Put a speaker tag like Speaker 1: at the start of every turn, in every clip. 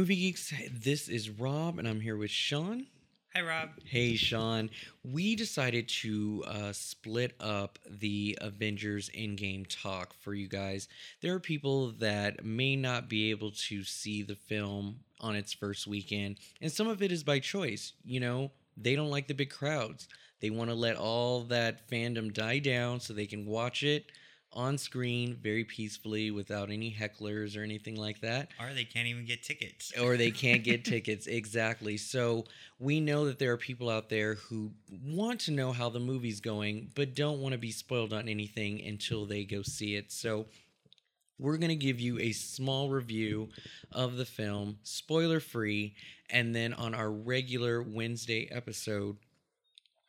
Speaker 1: Movie Geeks, this is Rob, and I'm here with Sean.
Speaker 2: Hi, Rob.
Speaker 1: Hey, Sean. We decided to uh, split up the Avengers Endgame talk for you guys. There are people that may not be able to see the film on its first weekend, and some of it is by choice. You know, they don't like the big crowds. They want to let all that fandom die down so they can watch it on screen very peacefully without any hecklers or anything like that.
Speaker 2: Or they can't even get tickets.
Speaker 1: or they can't get tickets. Exactly. So we know that there are people out there who want to know how the movie's going, but don't want to be spoiled on anything until they go see it. So we're going to give you a small review of the film, spoiler free, and then on our regular Wednesday episode,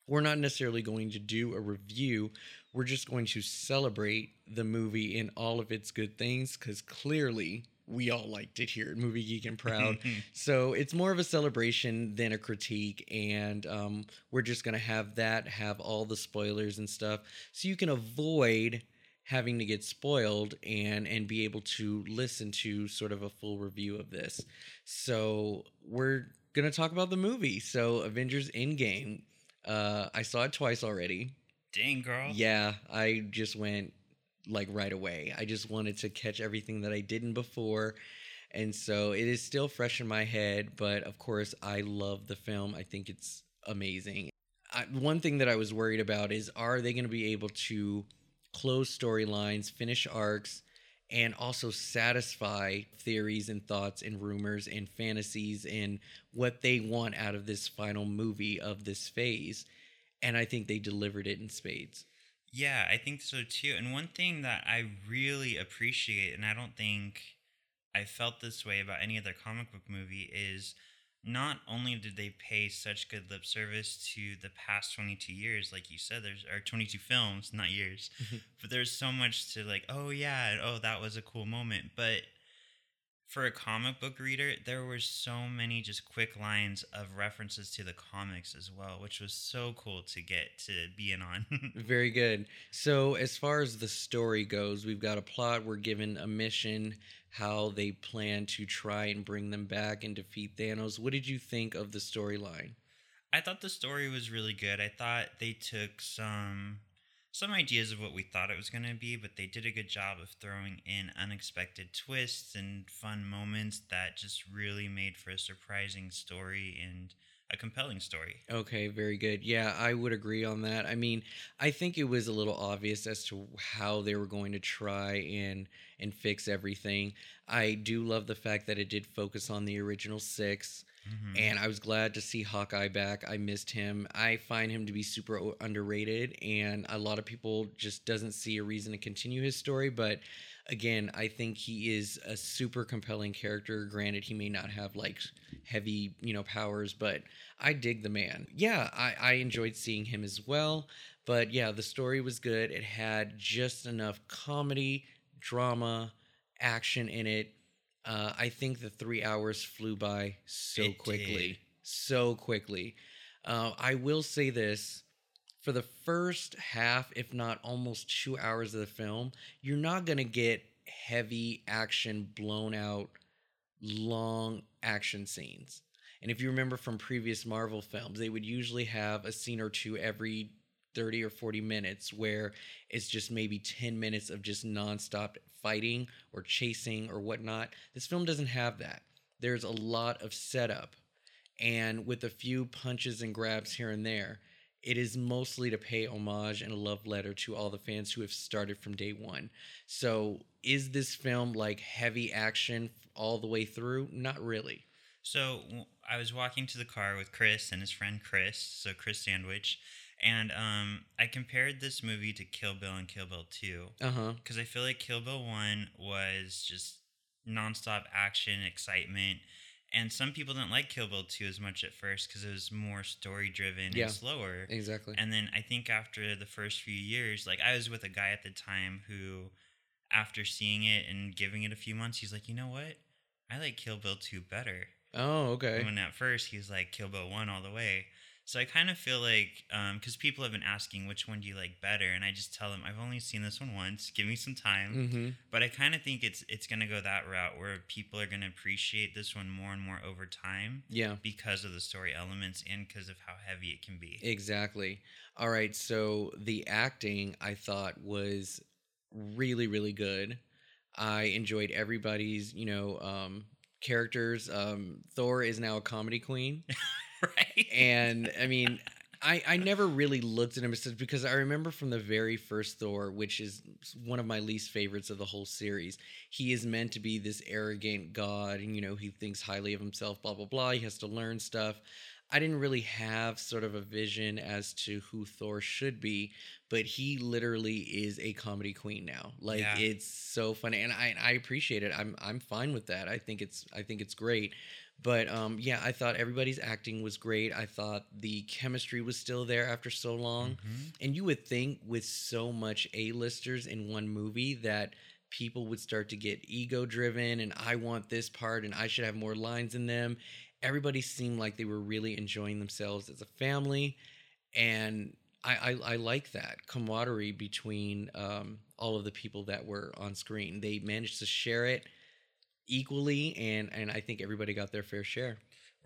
Speaker 1: we're not necessarily going to do a review. We're just going to celebrate the movie in all of its good things because clearly we all liked it here at Movie Geek and Proud. so it's more of a celebration than a critique. And um, we're just going to have that, have all the spoilers and stuff. So you can avoid having to get spoiled and and be able to listen to sort of a full review of this. So we're going to talk about the movie. So Avengers Endgame uh, I saw it twice already.
Speaker 2: Dang, girl.
Speaker 1: Yeah, I just went like right away. I just wanted to catch everything that I didn't before. And so it is still fresh in my head, but of course, I love the film. I think it's amazing. I, one thing that I was worried about is are they going to be able to close storylines, finish arcs, and also satisfy theories and thoughts and rumors and fantasies and what they want out of this final movie of this phase. And I think they delivered it in spades.
Speaker 2: Yeah, I think so too. And one thing that I really appreciate, and I don't think I felt this way about any other comic book movie, is not only did they pay such good lip service to the past 22 years like you said there's or 22 films not years mm-hmm. but there's so much to like oh yeah oh that was a cool moment but for a comic book reader there were so many just quick lines of references to the comics as well which was so cool to get to be in on
Speaker 1: very good so as far as the story goes we've got a plot we're given a mission how they plan to try and bring them back and defeat Thanos. What did you think of the storyline?
Speaker 2: I thought the story was really good. I thought they took some some ideas of what we thought it was going to be, but they did a good job of throwing in unexpected twists and fun moments that just really made for a surprising story and a compelling story.
Speaker 1: Okay, very good. Yeah, I would agree on that. I mean, I think it was a little obvious as to how they were going to try and and fix everything. I do love the fact that it did focus on the original 6. Mm-hmm. And I was glad to see Hawkeye back. I missed him. I find him to be super underrated and a lot of people just doesn't see a reason to continue his story, but again, I think he is a super compelling character. Granted, he may not have like heavy, you know, powers, but I dig the man. Yeah, I, I enjoyed seeing him as well. But yeah, the story was good. It had just enough comedy, drama, action in it. Uh, I think the three hours flew by so it quickly. Did. So quickly. Uh, I will say this for the first half, if not almost two hours of the film, you're not going to get heavy action, blown out, long action scenes. And if you remember from previous Marvel films, they would usually have a scene or two every 30 or 40 minutes where it's just maybe 10 minutes of just nonstop fighting or chasing or whatnot. This film doesn't have that. There's a lot of setup. And with a few punches and grabs here and there, it is mostly to pay homage and a love letter to all the fans who have started from day one. So, is this film like heavy action all the way through? Not really.
Speaker 2: So, I was walking to the car with Chris and his friend Chris, so Chris Sandwich, and um, I compared this movie to Kill Bill and Kill Bill 2. Uh huh. Because I feel like Kill Bill 1 was just nonstop action, excitement and some people didn't like Kill Bill 2 as much at first because it was more story driven yeah, and slower.
Speaker 1: Exactly.
Speaker 2: And then I think after the first few years, like I was with a guy at the time who, after seeing it and giving it a few months, he's like, you know what? I like Kill Bill 2 better.
Speaker 1: Oh, okay.
Speaker 2: When at first he was like Kill Bill 1 all the way. So I kind of feel like because people have been asking which one do you like better, and I just tell them I've only seen this one once. Give me some time.
Speaker 1: Mm-hmm.
Speaker 2: But I kind of think it's it's gonna go that route where people are gonna appreciate this one more and more over time
Speaker 1: Yeah.
Speaker 2: because of the story elements and because of how heavy it can be.
Speaker 1: Exactly. All right. So the acting I thought was really, really good. I enjoyed everybody's, you know, um, characters. Um, Thor is now a comedy queen.
Speaker 2: right.
Speaker 1: and I mean, I I never really looked at him because I remember from the very first Thor, which is one of my least favorites of the whole series. He is meant to be this arrogant god, and you know he thinks highly of himself. Blah blah blah. He has to learn stuff. I didn't really have sort of a vision as to who Thor should be, but he literally is a comedy queen now. Like
Speaker 2: Yeah.
Speaker 1: it's so funny, and I I appreciate it. I'm I'm fine with that. I think it's I think it's great. But um, yeah, I thought everybody's acting was great. I thought the chemistry was still there after so long.
Speaker 2: Mhm.
Speaker 1: And you would think with so much A-listers in one movie that people would start to get ego driven and I want this part and I should have more lines in them. Everybody seemed like they were really enjoying themselves as a family. And I, I, I like that camaraderie between um, all of the people that were on screen. They managed to share it equally and and I think everybody got their fair share.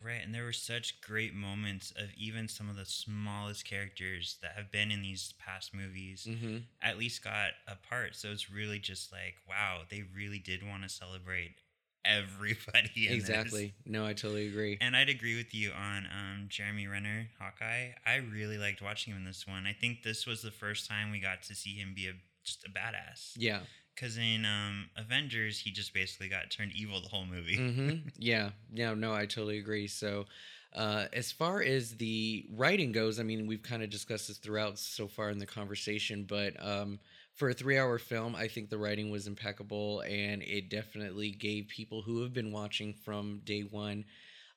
Speaker 2: Right, and there were such great moments of even some of the smallest characters that have been in these past movies
Speaker 1: Mm-hmm.
Speaker 2: at least got a part. So it's really just like, wow, they really did want to celebrate everybody. In
Speaker 1: Exactly.
Speaker 2: This.
Speaker 1: No, I totally agree.
Speaker 2: And I'd agree with you on um, Jeremy Renner, Hawkeye. I really liked watching him in this one. I think this was the first time we got to see him be a just a badass.
Speaker 1: yeah.
Speaker 2: Because in um, Avengers, he just basically got turned evil the whole movie.
Speaker 1: hmm Yeah. No, no, I totally agree. So, uh, as far as the writing goes, I mean, we've kind of discussed this throughout so far in the conversation, but um, for a three hour film, I think the writing was impeccable and it definitely gave people who have been watching from day one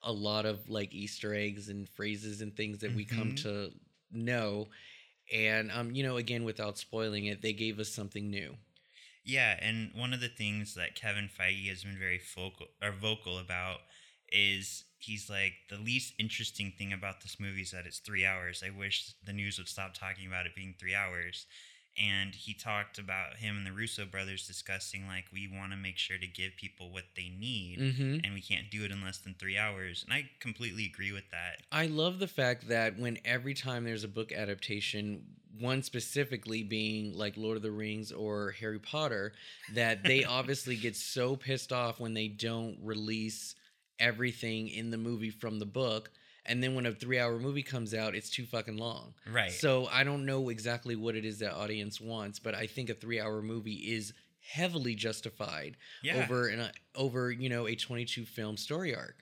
Speaker 1: a lot of like Easter eggs and phrases and things that we come
Speaker 2: Mhm.
Speaker 1: to know. And, um, you know, again, without spoiling it, they gave us something new.
Speaker 2: Yeah, and one of the things that Kevin Feige has been very vocal or vocal about is he's like the least interesting thing about this movie is that it's three hours. I wish the news would stop talking about it being three hours. And he talked about him and the Russo brothers discussing like we want to make sure to give people what they need,
Speaker 1: Mm-hmm.
Speaker 2: and we can't do it in less than three hours. And I completely agree with that.
Speaker 1: I love the fact that when every time there's a book adaptation, one specifically being like Lord of the Rings or Harry Potter, that they obviously get so pissed off when they don't release everything in the movie from the book. And then when a three hour movie comes out, it's too fucking long.
Speaker 2: Right.
Speaker 1: So I don't know exactly what it is that audience wants, but I think a three hour movie is heavily justified
Speaker 2: yeah.
Speaker 1: over an over you know a 22 film story arc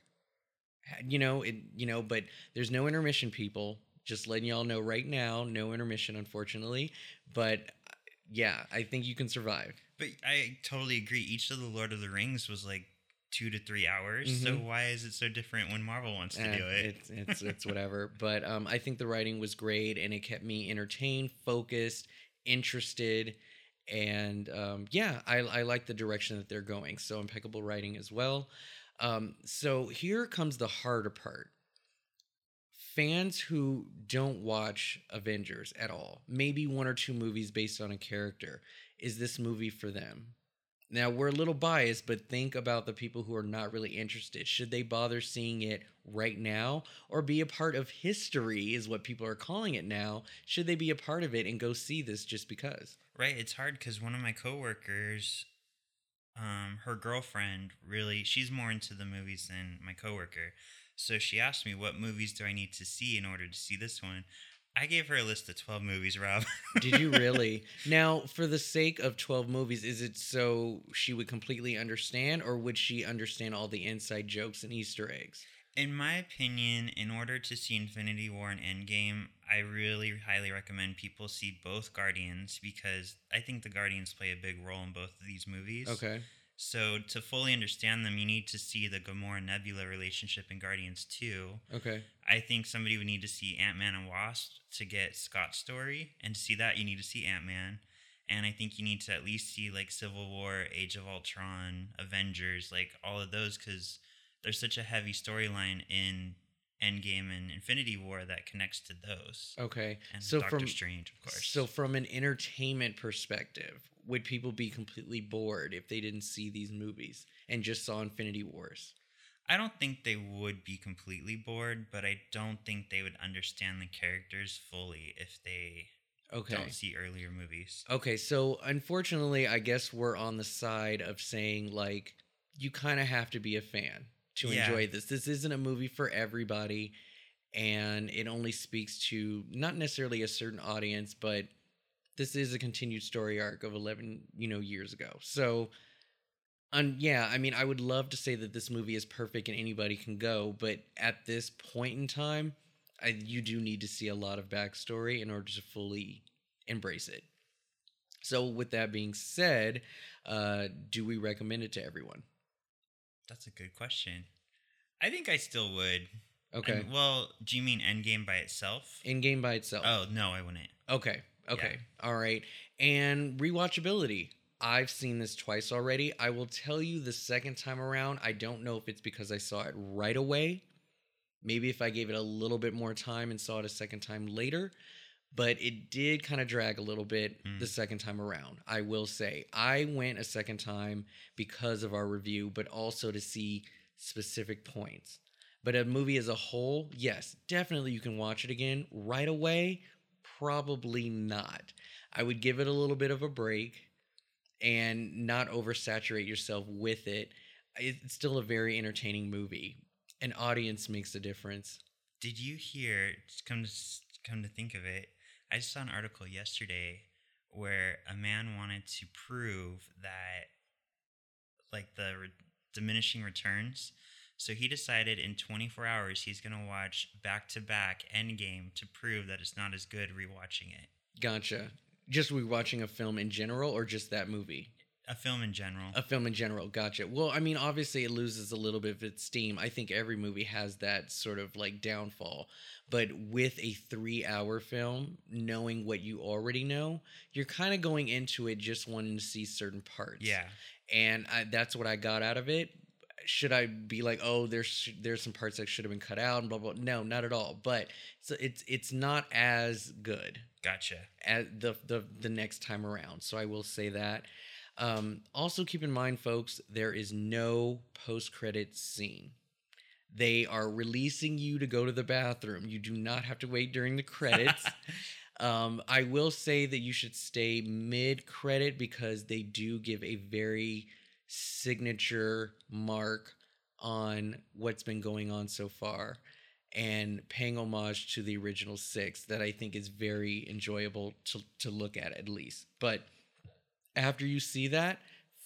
Speaker 1: you know it you know but there's no intermission people just letting y'all know right now no intermission unfortunately but uh, yeah i think you can survive
Speaker 2: But I totally agree. Each of the Lord of the Rings was like two to three hours. So
Speaker 1: Mhm.
Speaker 2: why is it so different when Marvel wants to
Speaker 1: Eh,
Speaker 2: do it?
Speaker 1: it's it's it's whatever but um i think the writing was great and it kept me entertained focused interested and um yeah i i like the direction that they're going so impeccable writing as well um so here comes the harder part fans who don't watch avengers at all maybe one or two movies based on a character is this movie for them now we're a little biased, but think about the people who are not really interested. Should they bother seeing it right now or be a part of history is what people are calling it now? Should they be a part of it and go see this just because?
Speaker 2: Right, it's hard because one of my coworkers, um, her girlfriend really, she's more into the movies than my coworker. So she asked me, "What movies do I need to see in order to see this one?" I gave her a list of twelve movies, Rob.
Speaker 1: Did you really? now, for the sake of 12 movies, is it so she would completely understand or would she understand all the inside jokes and Easter eggs?
Speaker 2: In my opinion, in order to see Infinity War and Endgame, I really highly recommend people see both Guardians because I think the Guardians play a big role in both of these movies.
Speaker 1: Okay.
Speaker 2: So to fully understand them, you need to see the Gamora Nebula relationship in Guardians 2.
Speaker 1: Okay.
Speaker 2: I think somebody would need to see Ant Man and Wasp to get Scott's story. And to see that, you need to see Ant Man. And I think you need to at least see like Civil War, Age of Ultron, Avengers, like all of those, because there's such a heavy storyline in Endgame and Infinity War that connects to those.
Speaker 1: Okay.
Speaker 2: And
Speaker 1: so
Speaker 2: Doctor
Speaker 1: from
Speaker 2: Strange, of course.
Speaker 1: so from an entertainment perspective, would people be completely bored if they didn't see these movies and just saw Infinity Wars?
Speaker 2: I don't think they would be completely bored, but I don't think they would understand the characters fully if they
Speaker 1: Okay.
Speaker 2: don't see earlier movies.
Speaker 1: Okay, so unfortunately, I guess we're on the side of saying like you kind of have to be a fan to
Speaker 2: Yeah.
Speaker 1: enjoy this. This isn't a movie for everybody and it only speaks to not necessarily a certain audience, but this is a continued story arc of 11, you know, years ago. So and yeah, I mean, I would love to say that this movie is perfect and anybody can go, but at this point in time, I, you do need to see a lot of backstory in order to fully embrace it. So, with that being said, uh, do we recommend it to everyone?
Speaker 2: That's a good question. I think I still would.
Speaker 1: Okay.
Speaker 2: Well, do you mean Endgame by itself?
Speaker 1: endgame by itself.
Speaker 2: Oh no, I wouldn't.
Speaker 1: Okay. Okay. All right. And rewatchability. I've seen this twice already. I will tell you the second time around, I don't know if it's because I saw it right away. Maybe if I gave it a little bit more time and saw it a second time later, but it did kind of drag a little bit
Speaker 2: Mm.
Speaker 1: the second time around. I will say I went a second time because of our review, but also to see specific points. But a movie as a whole, yes, definitely you can watch it again right away. Probably not. I would give it a little bit of a break and not oversaturate yourself with it. It's still a very entertaining movie. An audience makes a difference.
Speaker 2: Did you hear? Come to come to think of it, I just saw an article yesterday where a man wanted to prove that, like the re- diminishing returns. So he decided in 24 hours he's gonna watch back to back Endgame to prove that it's not as good rewatching it.
Speaker 1: Gotcha. Just rewatching a film in general or just that movie?
Speaker 2: A film in general.
Speaker 1: A film in general. Gotcha. Well, I mean, obviously it loses a little bit of its steam. I think every movie has that sort of like downfall. But with a three hour film, knowing what you already know, you're kind of going into it just wanting to see certain parts.
Speaker 2: yeah.
Speaker 1: and I, that's what I got out of it. Should I be like, oh, there's there's some parts that should have been cut out and blah blah? No, not at all. But so it's it's not as good
Speaker 2: Gotcha.
Speaker 1: as the the the next time around. So I will say that. Um, also, keep in mind, folks, there is no post credit scene. They are releasing you to go to the bathroom. You do not have to wait during the credits. Um, I will say that you should stay mid credit because they do give a very signature mark on what's been going on so far and paying homage to the original six that I think is very enjoyable to, to look at at least. But after you see that,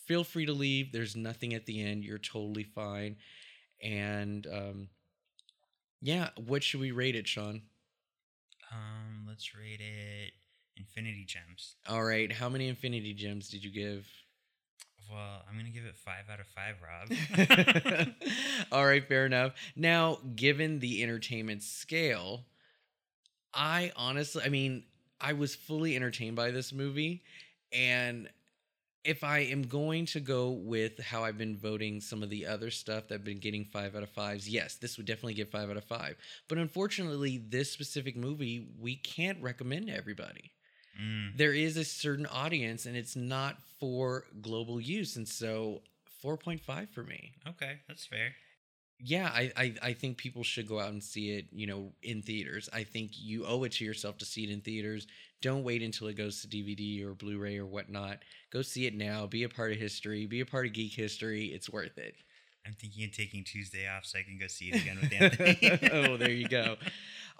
Speaker 1: feel free to leave. There's nothing at the end. You're totally fine. And um, yeah, what should we rate it, Sean?
Speaker 2: Um, let's rate it Infinity Gems.
Speaker 1: All right. How many Infinity Gems did you give?
Speaker 2: Well, I'm gonna give it five out of five, Rob.
Speaker 1: All right, fair enough. Now, given the entertainment scale, I honestly, I mean, I was fully entertained by this movie. And if I am going to go with how I've been voting some of the other stuff that I've been getting five out of fives, yes, this would definitely get five out of five. But unfortunately, this specific movie, we can't recommend to everybody
Speaker 2: Mm,
Speaker 1: there is a certain audience and it's not for global use. And so 4.5 for me.
Speaker 2: Okay, that's fair.
Speaker 1: yeah I, I i think people should go out and see it you know in theaters. I think you owe it to yourself to see it in theaters. Don't wait until it goes to dvd or blu-ray or whatnot. Go see it now. Be a part of history. Be a part of geek history. It's worth it
Speaker 2: I'm thinking of taking Tuesday off so I can go see it again with Anthony.
Speaker 1: oh, there you go.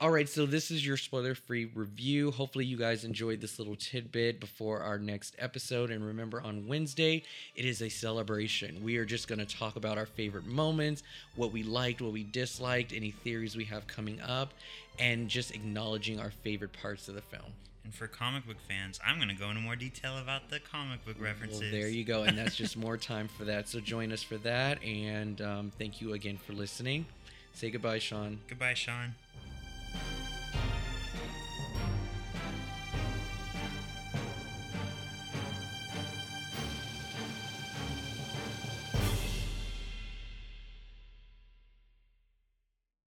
Speaker 1: All right, so this is your spoiler free review. Hopefully, you guys enjoyed this little tidbit before our next episode. And remember, on Wednesday, it is a celebration. We are just going to talk about our favorite moments, what we liked, what we disliked, any theories we have coming up, and just acknowledging our favorite parts of the film.
Speaker 2: And for comic book fans, I'm going to go into more detail about the comic book references.
Speaker 1: Well, there you go. And that's just more time for that. So join us for that. And um, thank you again for listening. Say goodbye, Sean.
Speaker 2: Goodbye, Sean.